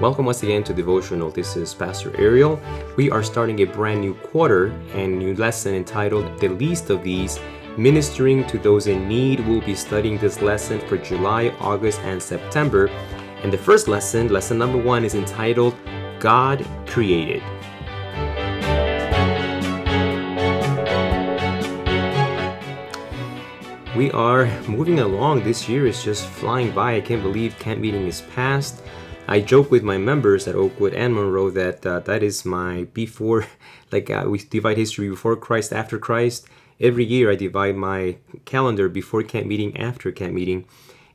Welcome once again to Devotional. This is Pastor Ariel. We are starting a brand new quarter and new lesson entitled The Least of These Ministering to Those in Need. We'll be studying this lesson for July, August, and September. And the first lesson, lesson number one, is entitled God Created. We are moving along. This year is just flying by. I can't believe camp meeting is past. I joke with my members at Oakwood and Monroe that uh, that is my before, like uh, we divide history before Christ, after Christ. Every year I divide my calendar before camp meeting, after camp meeting,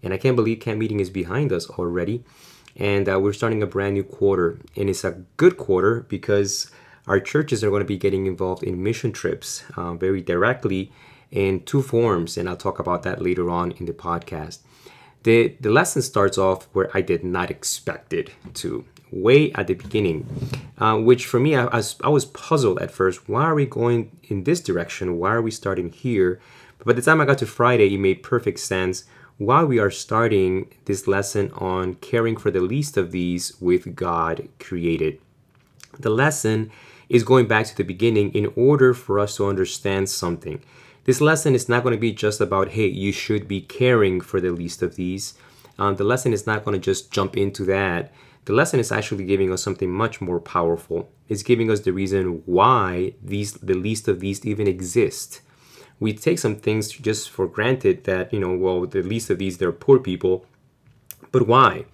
and I can't believe camp meeting is behind us already. And uh, we're starting a brand new quarter, and it's a good quarter because our churches are going to be getting involved in mission trips uh, very directly in two forms, and I'll talk about that later on in the podcast. The, the lesson starts off where I did not expect it to, way at the beginning, uh, which for me, I, I, was, I was puzzled at first. Why are we going in this direction? Why are we starting here? But by the time I got to Friday, it made perfect sense why we are starting this lesson on caring for the least of these with God created. The lesson is going back to the beginning in order for us to understand something. This lesson is not going to be just about, hey, you should be caring for the least of these. Um, the lesson is not going to just jump into that. The lesson is actually giving us something much more powerful. It's giving us the reason why these the least of these even exist. We take some things just for granted that, you know, well, the least of these, they're poor people. But why?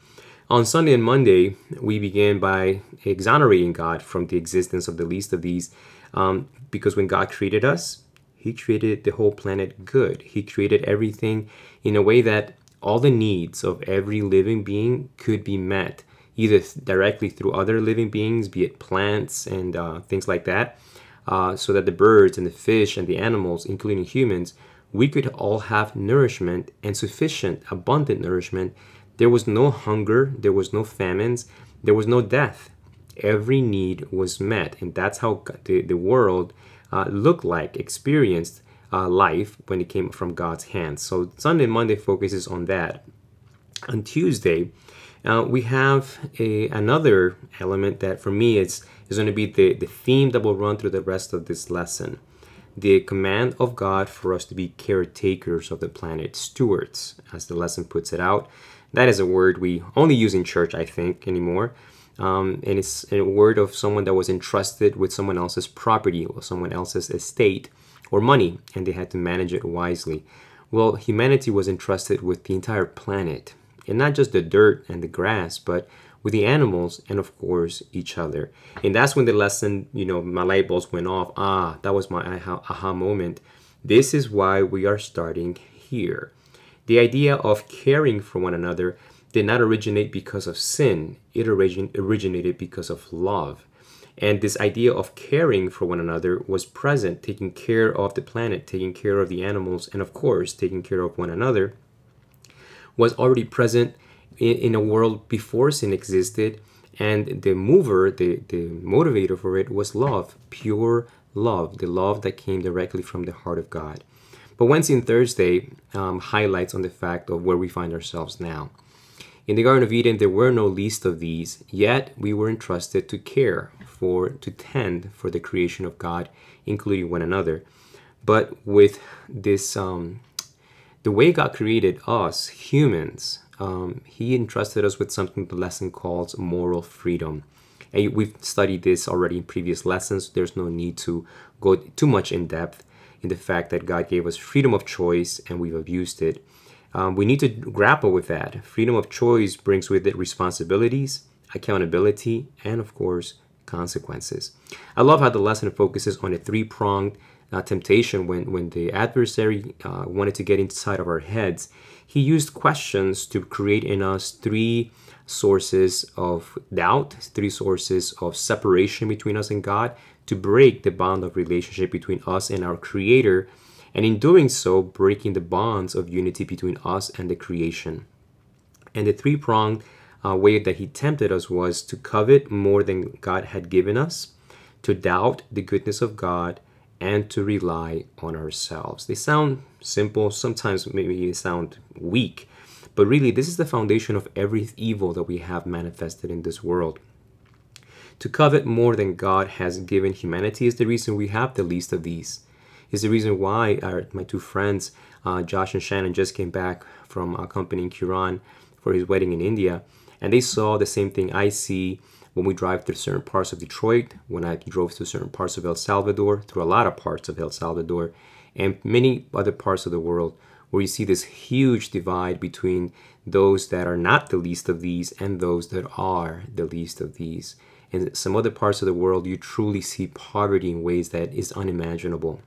On Sunday and Monday, we began by exonerating God from the existence of the least of these um, because when God created us, he created the whole planet good. He created everything in a way that all the needs of every living being could be met, either directly through other living beings, be it plants and uh, things like that, uh, so that the birds and the fish and the animals, including humans, we could all have nourishment and sufficient, abundant nourishment. There was no hunger, there was no famines, there was no death. Every need was met, and that's how the, the world uh, looked like, experienced uh, life when it came from God's hands. So Sunday and Monday focuses on that. On Tuesday, uh, we have a, another element that for me is, is going to be the, the theme that will run through the rest of this lesson. The command of God for us to be caretakers of the planet, stewards, as the lesson puts it out. That is a word we only use in church, I think, anymore. Um, and it's a word of someone that was entrusted with someone else's property or someone else's estate or money, and they had to manage it wisely. Well, humanity was entrusted with the entire planet, and not just the dirt and the grass, but with the animals and, of course, each other. And that's when the lesson, you know, my light bulbs went off. Ah, that was my aha moment. This is why we are starting here. The idea of caring for one another did not originate because of sin, it originated because of love. And this idea of caring for one another was present, taking care of the planet, taking care of the animals, and of course, taking care of one another, was already present in, in a world before sin existed. And the mover, the, the motivator for it was love, pure love, the love that came directly from the heart of God. But Wednesday and Thursday um, highlights on the fact of where we find ourselves now. In the Garden of Eden, there were no least of these, yet we were entrusted to care for, to tend for the creation of God, including one another. But with this, um, the way God created us, humans, um, He entrusted us with something the lesson calls moral freedom. And we've studied this already in previous lessons. There's no need to go too much in depth in the fact that God gave us freedom of choice and we've abused it. Um, we need to grapple with that. Freedom of choice brings with it responsibilities, accountability, and of course, consequences. I love how the lesson focuses on a three pronged uh, temptation when, when the adversary uh, wanted to get inside of our heads. He used questions to create in us three sources of doubt, three sources of separation between us and God, to break the bond of relationship between us and our Creator and in doing so, breaking the bonds of unity between us and the creation. And the three pronged uh, way that he tempted us was to covet more than God had given us, to doubt the goodness of God, and to rely on ourselves. They sound simple, sometimes maybe they sound weak, But really, this is the foundation of every evil that we have manifested in this world. To covet more than God has given humanity is the reason we have the least of these. Is the reason why our, my two friends, uh, Josh and Shannon, just came back from accompanying Kiran for his wedding in India, and they saw the same thing I see when we drive through certain parts of Detroit, when I drove through certain parts of El Salvador, through a lot of parts of El Salvador, and many other parts of the world, where you see this huge divide between those that are not the least of these and those that are the least of these. In some other parts of the world, you truly see poverty in ways that is unimaginable.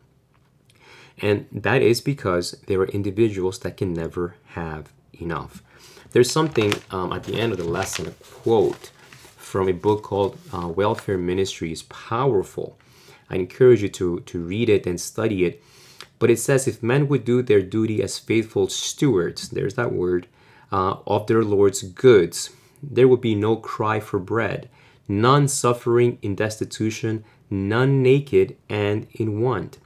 And that is because there are individuals that can never have enough. There's something um, at the end of the lesson, a quote from a book called uh, Welfare Ministry is powerful. I encourage you to, to read it and study it. But it says, if men would do their duty as faithful stewards, there's that word, uh, of their Lord's goods, there would be no cry for bread, none suffering in destitution, none naked and in want.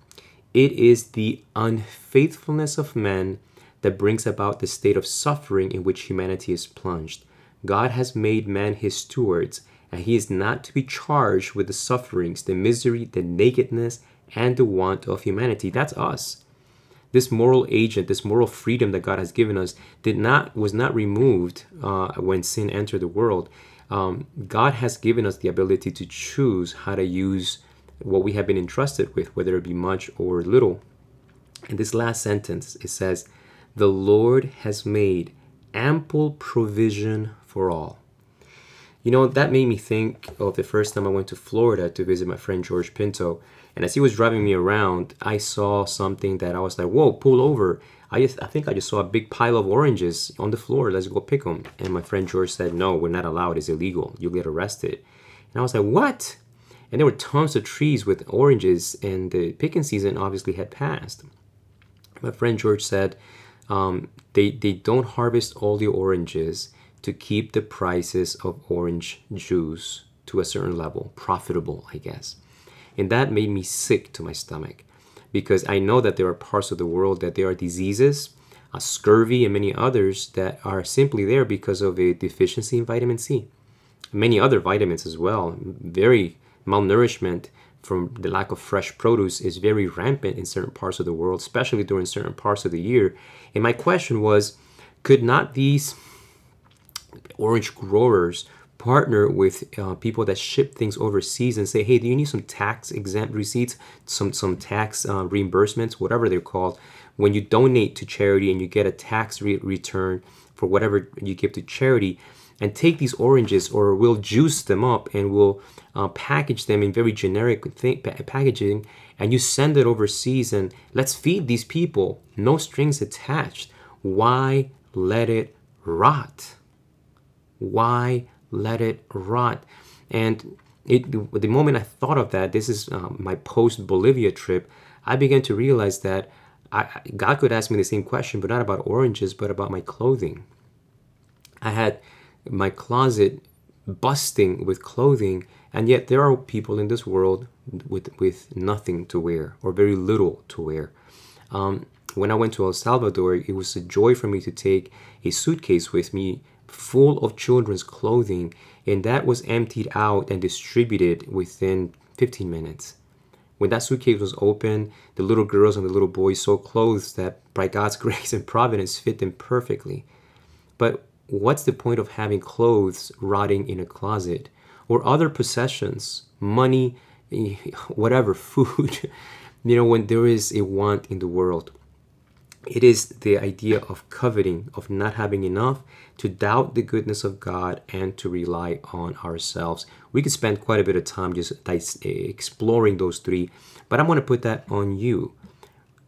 It is the unfaithfulness of men that brings about the state of suffering in which humanity is plunged. God has made man his stewards, and he is not to be charged with the sufferings, the misery, the nakedness, and the want of humanity. That's us. This moral agent, this moral freedom that God has given us, did not was not removed uh, when sin entered the world. Um, God has given us the ability to choose how to use what we have been entrusted with, whether it be much or little. In this last sentence, it says, The Lord has made ample provision for all. You know, that made me think of the first time I went to Florida to visit my friend George Pinto. And as he was driving me around, I saw something that I was like, whoa, pull over. I, just, I think I just saw a big pile of oranges on the floor. Let's go pick them. And my friend George said, no, we're not allowed. It's illegal. You'll get arrested. And I was like, what? And there were tons of trees with oranges, and the picking season obviously had passed. My friend George said um, they, they don't harvest all the oranges to keep the prices of orange juice to a certain level, profitable, I guess. And that made me sick to my stomach because I know that there are parts of the world that there are diseases, uh, scurvy, and many others that are simply there because of a deficiency in vitamin C. Many other vitamins as well. Very malnourishment from the lack of fresh produce is very rampant in certain parts of the world, especially during certain parts of the year. And my question was could not these orange growers partner with uh, people that ship things overseas and say, hey, do you need some tax exempt receipts, some some tax uh, reimbursements, whatever they're called, when you donate to charity and you get a tax re- return for whatever you give to charity, and take these oranges or we'll juice them up and we'll uh, package them in very generic th- packaging and you send it overseas and let's feed these people. No strings attached. Why let it rot? Why let it rot? And it, the moment i thought of that this is uh, my post bolivia trip i began to realize that I, god could ask me the same question but not about oranges but about my clothing. I had my closet busting with clothing and yet there are people in this world with with nothing to wear or very little to wear. Um, when i went to el salvador it was a joy for me to take a suitcase with me full of children's clothing and that was emptied out and distributed within 15 minutes. When that suitcase was open the little girls and the little boys saw clothes that by god's grace and providence fit them perfectly. But what's the point of having clothes rotting in a closet or other possessions, money, whatever, food, you know, when there is a want in the world? It is the idea of coveting, of not having enough, to doubt the goodness of God, and to rely on ourselves. We could spend quite a bit of time just eh, exploring those three, but I'm going to put that on you.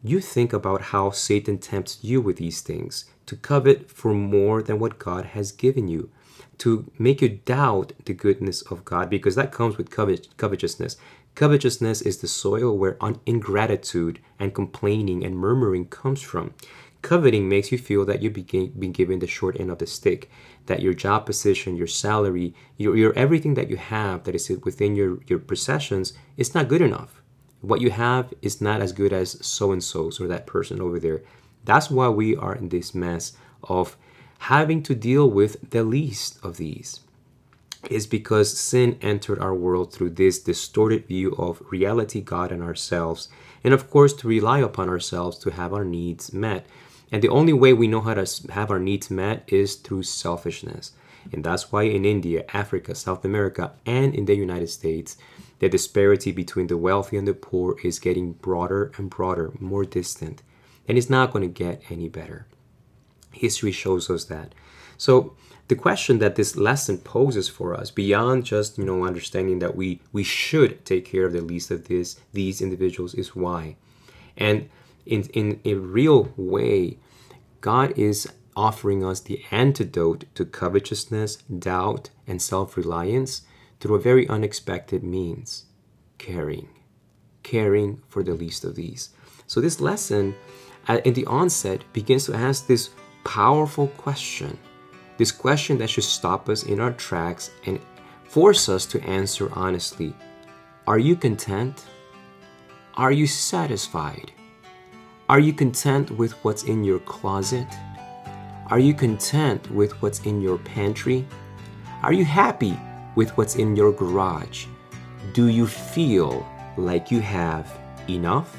You think about how Satan tempts you with these things to covet for more than what God has given you, to make you doubt the goodness of God, because that comes with covet- covetousness. Covetousness is the soil where ingratitude and complaining and murmuring comes from. Coveting makes you feel that you've been given the short end of the stick, that your job position, your salary, your, your everything that you have that is within your, your possessions is not good enough. What you have is not as good as so and so's or that person over there. That's why we are in this mess of having to deal with the least of these is because sin entered our world through this distorted view of reality, God, and ourselves, and of course to rely upon ourselves to have our needs met. And the only way we know how to have our needs met is through selfishness. And that's why in India, Africa, South America, and in the United States, the disparity between the wealthy and the poor is getting broader and broader, more distant. And it's not going to get any better. History shows us that. So, the question that this lesson poses for us beyond just you know understanding that we we should take care of the least of this these individuals is why and in in a real way god is offering us the antidote to covetousness doubt and self-reliance through a very unexpected means caring caring for the least of these so this lesson in the onset begins to ask this powerful question this question that should stop us in our tracks and force us to answer honestly Are you content? Are you satisfied? Are you content with what's in your closet? Are you content with what's in your pantry? Are you happy with what's in your garage? Do you feel like you have enough?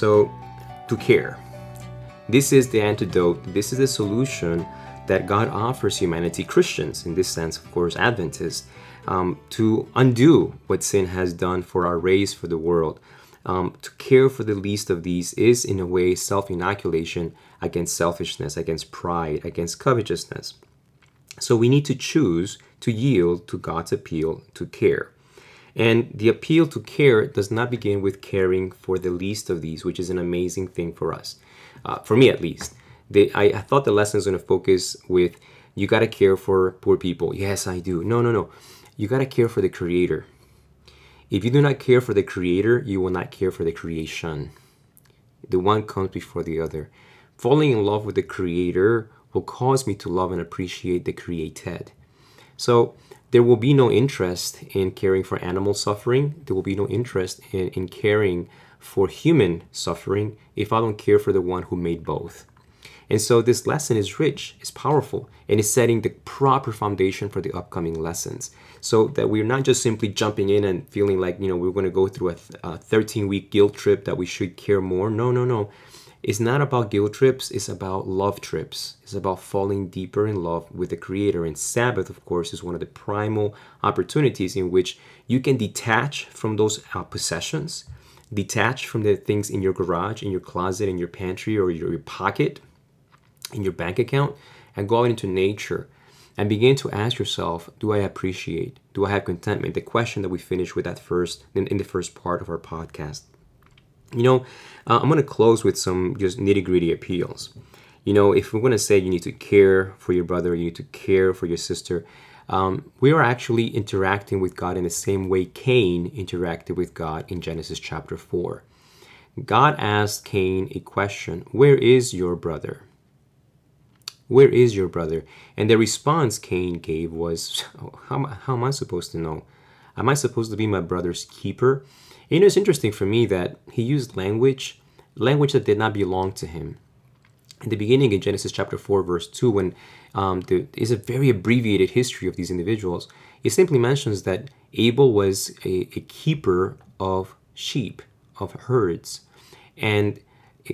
So, to care. This is the antidote, this is the solution that God offers humanity, Christians, in this sense, of course, Adventists, um, to undo what sin has done for our race, for the world. Um, to care for the least of these is, in a way, self inoculation against selfishness, against pride, against covetousness. So we need to choose to yield to God's appeal to care. And the appeal to care does not begin with caring for the least of these, which is an amazing thing for us, uh, for me at least. I, I thought the lesson is going to focus with you got to care for poor people. Yes, I do. No, no, no. You got to care for the Creator. If you do not care for the Creator, you will not care for the creation. The one comes before the other. Falling in love with the Creator will cause me to love and appreciate the created. So, there will be no interest in caring for animal suffering. There will be no interest in, in caring for human suffering if I don't care for the one who made both. And so this lesson is rich, it's powerful, and is setting the proper foundation for the upcoming lessons. So that we're not just simply jumping in and feeling like, you know, we're going to go through a 13 week guilt trip that we should care more. No, no, no. It's not about guilt trips, it's about love trips. It's about falling deeper in love with the Creator. And Sabbath, of course, is one of the primal opportunities in which you can detach from those uh, possessions, detach from the things in your garage, in your closet, in your pantry, or your, your pocket, in your bank account, and go out into nature and begin to ask yourself do i appreciate do i have contentment the question that we finished with that first in, in the first part of our podcast you know, uh, I'm going to close with some just nitty gritty appeals. You know, if we're going to say you need to care for your brother, you need to care for your sister, um, we are actually interacting with God in the same way Cain interacted with God in Genesis chapter 4. God asked Cain a question Where is your brother? Where is your brother? And the response Cain gave was, How, how am I supposed to know? Am I supposed to be my brother's keeper? You know, it's interesting for me that he used language, language that did not belong to him. In the beginning, in Genesis chapter 4, verse 2, when um, there is a very abbreviated history of these individuals, it simply mentions that Abel was a, a keeper of sheep, of herds, and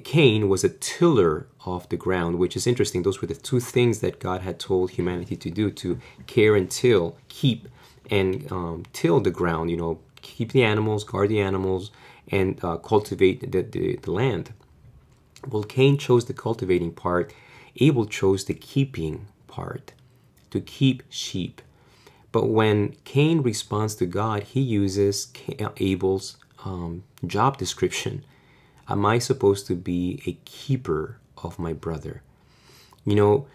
Cain was a tiller of the ground, which is interesting. Those were the two things that God had told humanity to do to care and till, keep and um, till the ground, you know, keep the animals, guard the animals, and uh, cultivate the, the, the land. Well, Cain chose the cultivating part, Abel chose the keeping part, to keep sheep. But when Cain responds to God, he uses Abel's um, job description. Am I supposed to be a keeper of my brother? You know,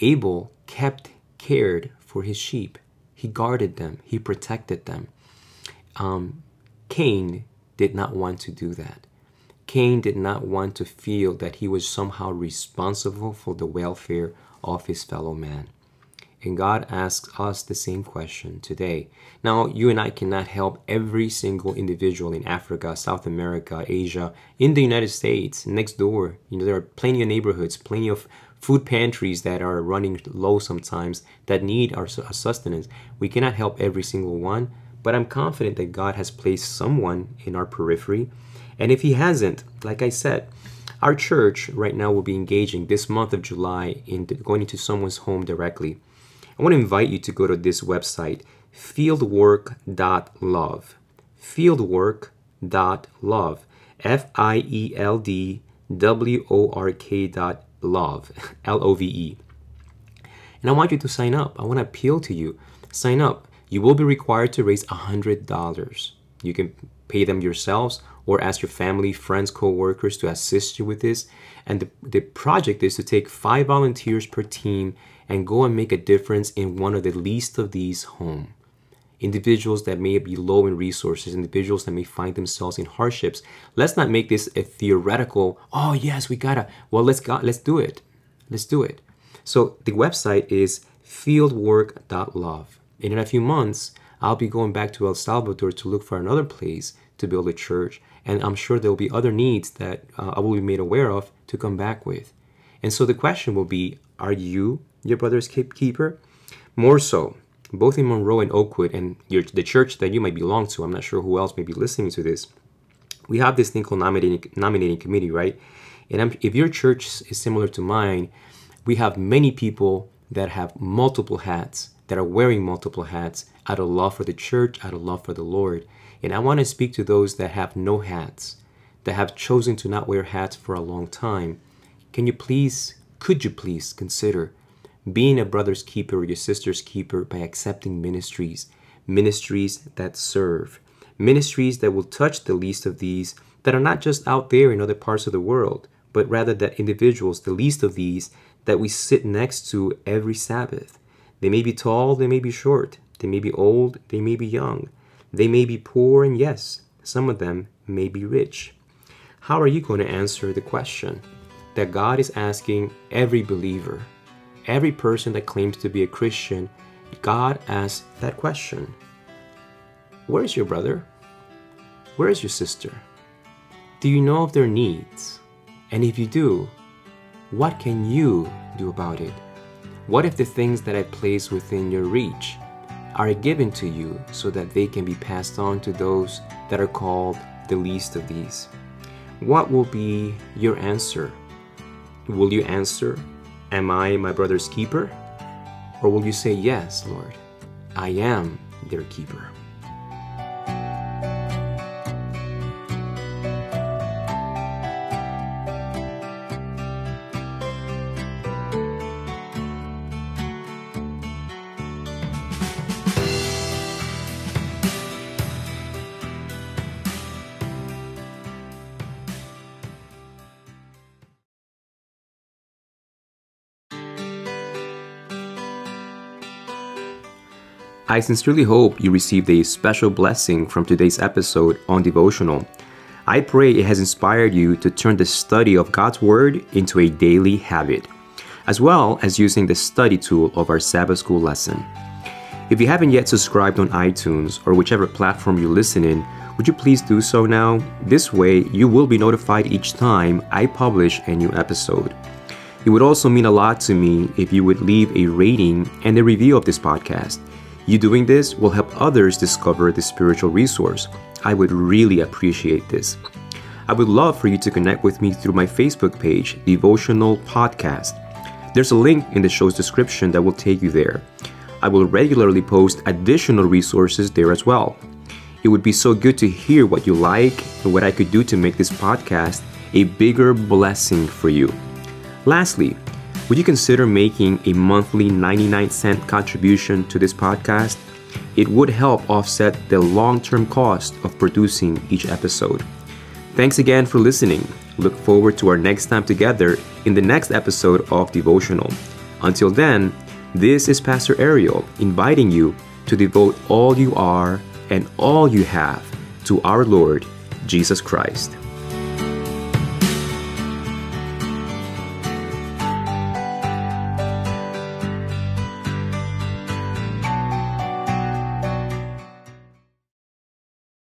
Abel kept cared for his sheep. He guarded them, he protected them. Um, Cain did not want to do that. Cain did not want to feel that he was somehow responsible for the welfare of his fellow man. And God asks us the same question today. Now, you and I cannot help every single individual in Africa, South America, Asia, in the United States, next door. You know, there are plenty of neighborhoods, plenty of food pantries that are running low sometimes that need our sustenance. We cannot help every single one, but I'm confident that God has placed someone in our periphery. And if He hasn't, like I said, our church right now will be engaging this month of July in going into someone's home directly. I want to invite you to go to this website, fieldwork.love. Fieldwork.love. F I E L D W O R K dot love. L O V E. And I want you to sign up. I want to appeal to you. Sign up. You will be required to raise $100. You can pay them yourselves or ask your family, friends, co-workers to assist you with this. And the, the project is to take five volunteers per team and go and make a difference in one of the least of these home. Individuals that may be low in resources, individuals that may find themselves in hardships. Let's not make this a theoretical, oh yes, we gotta, well let's go, let's do it. Let's do it. So the website is fieldwork.love. And in a few months, I'll be going back to El Salvador to look for another place to build a church. And I'm sure there'll be other needs that uh, I will be made aware of to come back with. And so the question will be Are you your brother's keeper? More so, both in Monroe and Oakwood, and your, the church that you might belong to, I'm not sure who else may be listening to this. We have this thing called nominating, nominating committee, right? And I'm, if your church is similar to mine, we have many people that have multiple hats, that are wearing multiple hats out of love for the church, out of love for the Lord. And I want to speak to those that have no hats, that have chosen to not wear hats for a long time. Can you please, could you please consider being a brother's keeper or your sister's keeper by accepting ministries, ministries that serve, ministries that will touch the least of these that are not just out there in other parts of the world, but rather that individuals, the least of these, that we sit next to every Sabbath. They may be tall, they may be short, they may be old, they may be young. They may be poor, and yes, some of them may be rich. How are you going to answer the question that God is asking every believer, every person that claims to be a Christian? God asks that question Where is your brother? Where is your sister? Do you know of their needs? And if you do, what can you do about it? What if the things that I place within your reach are given to you so that they can be passed on to those that are called the least of these. What will be your answer? Will you answer, Am I my brother's keeper? Or will you say, Yes, Lord, I am their keeper? I sincerely hope you received a special blessing from today's episode on devotional. I pray it has inspired you to turn the study of God's Word into a daily habit, as well as using the study tool of our Sabbath School lesson. If you haven't yet subscribed on iTunes or whichever platform you listen in, would you please do so now? This way, you will be notified each time I publish a new episode. It would also mean a lot to me if you would leave a rating and a review of this podcast. You doing this will help others discover this spiritual resource. I would really appreciate this. I would love for you to connect with me through my Facebook page, Devotional Podcast. There's a link in the show's description that will take you there. I will regularly post additional resources there as well. It would be so good to hear what you like and what I could do to make this podcast a bigger blessing for you. Lastly, would you consider making a monthly 99 cent contribution to this podcast? It would help offset the long term cost of producing each episode. Thanks again for listening. Look forward to our next time together in the next episode of Devotional. Until then, this is Pastor Ariel inviting you to devote all you are and all you have to our Lord Jesus Christ.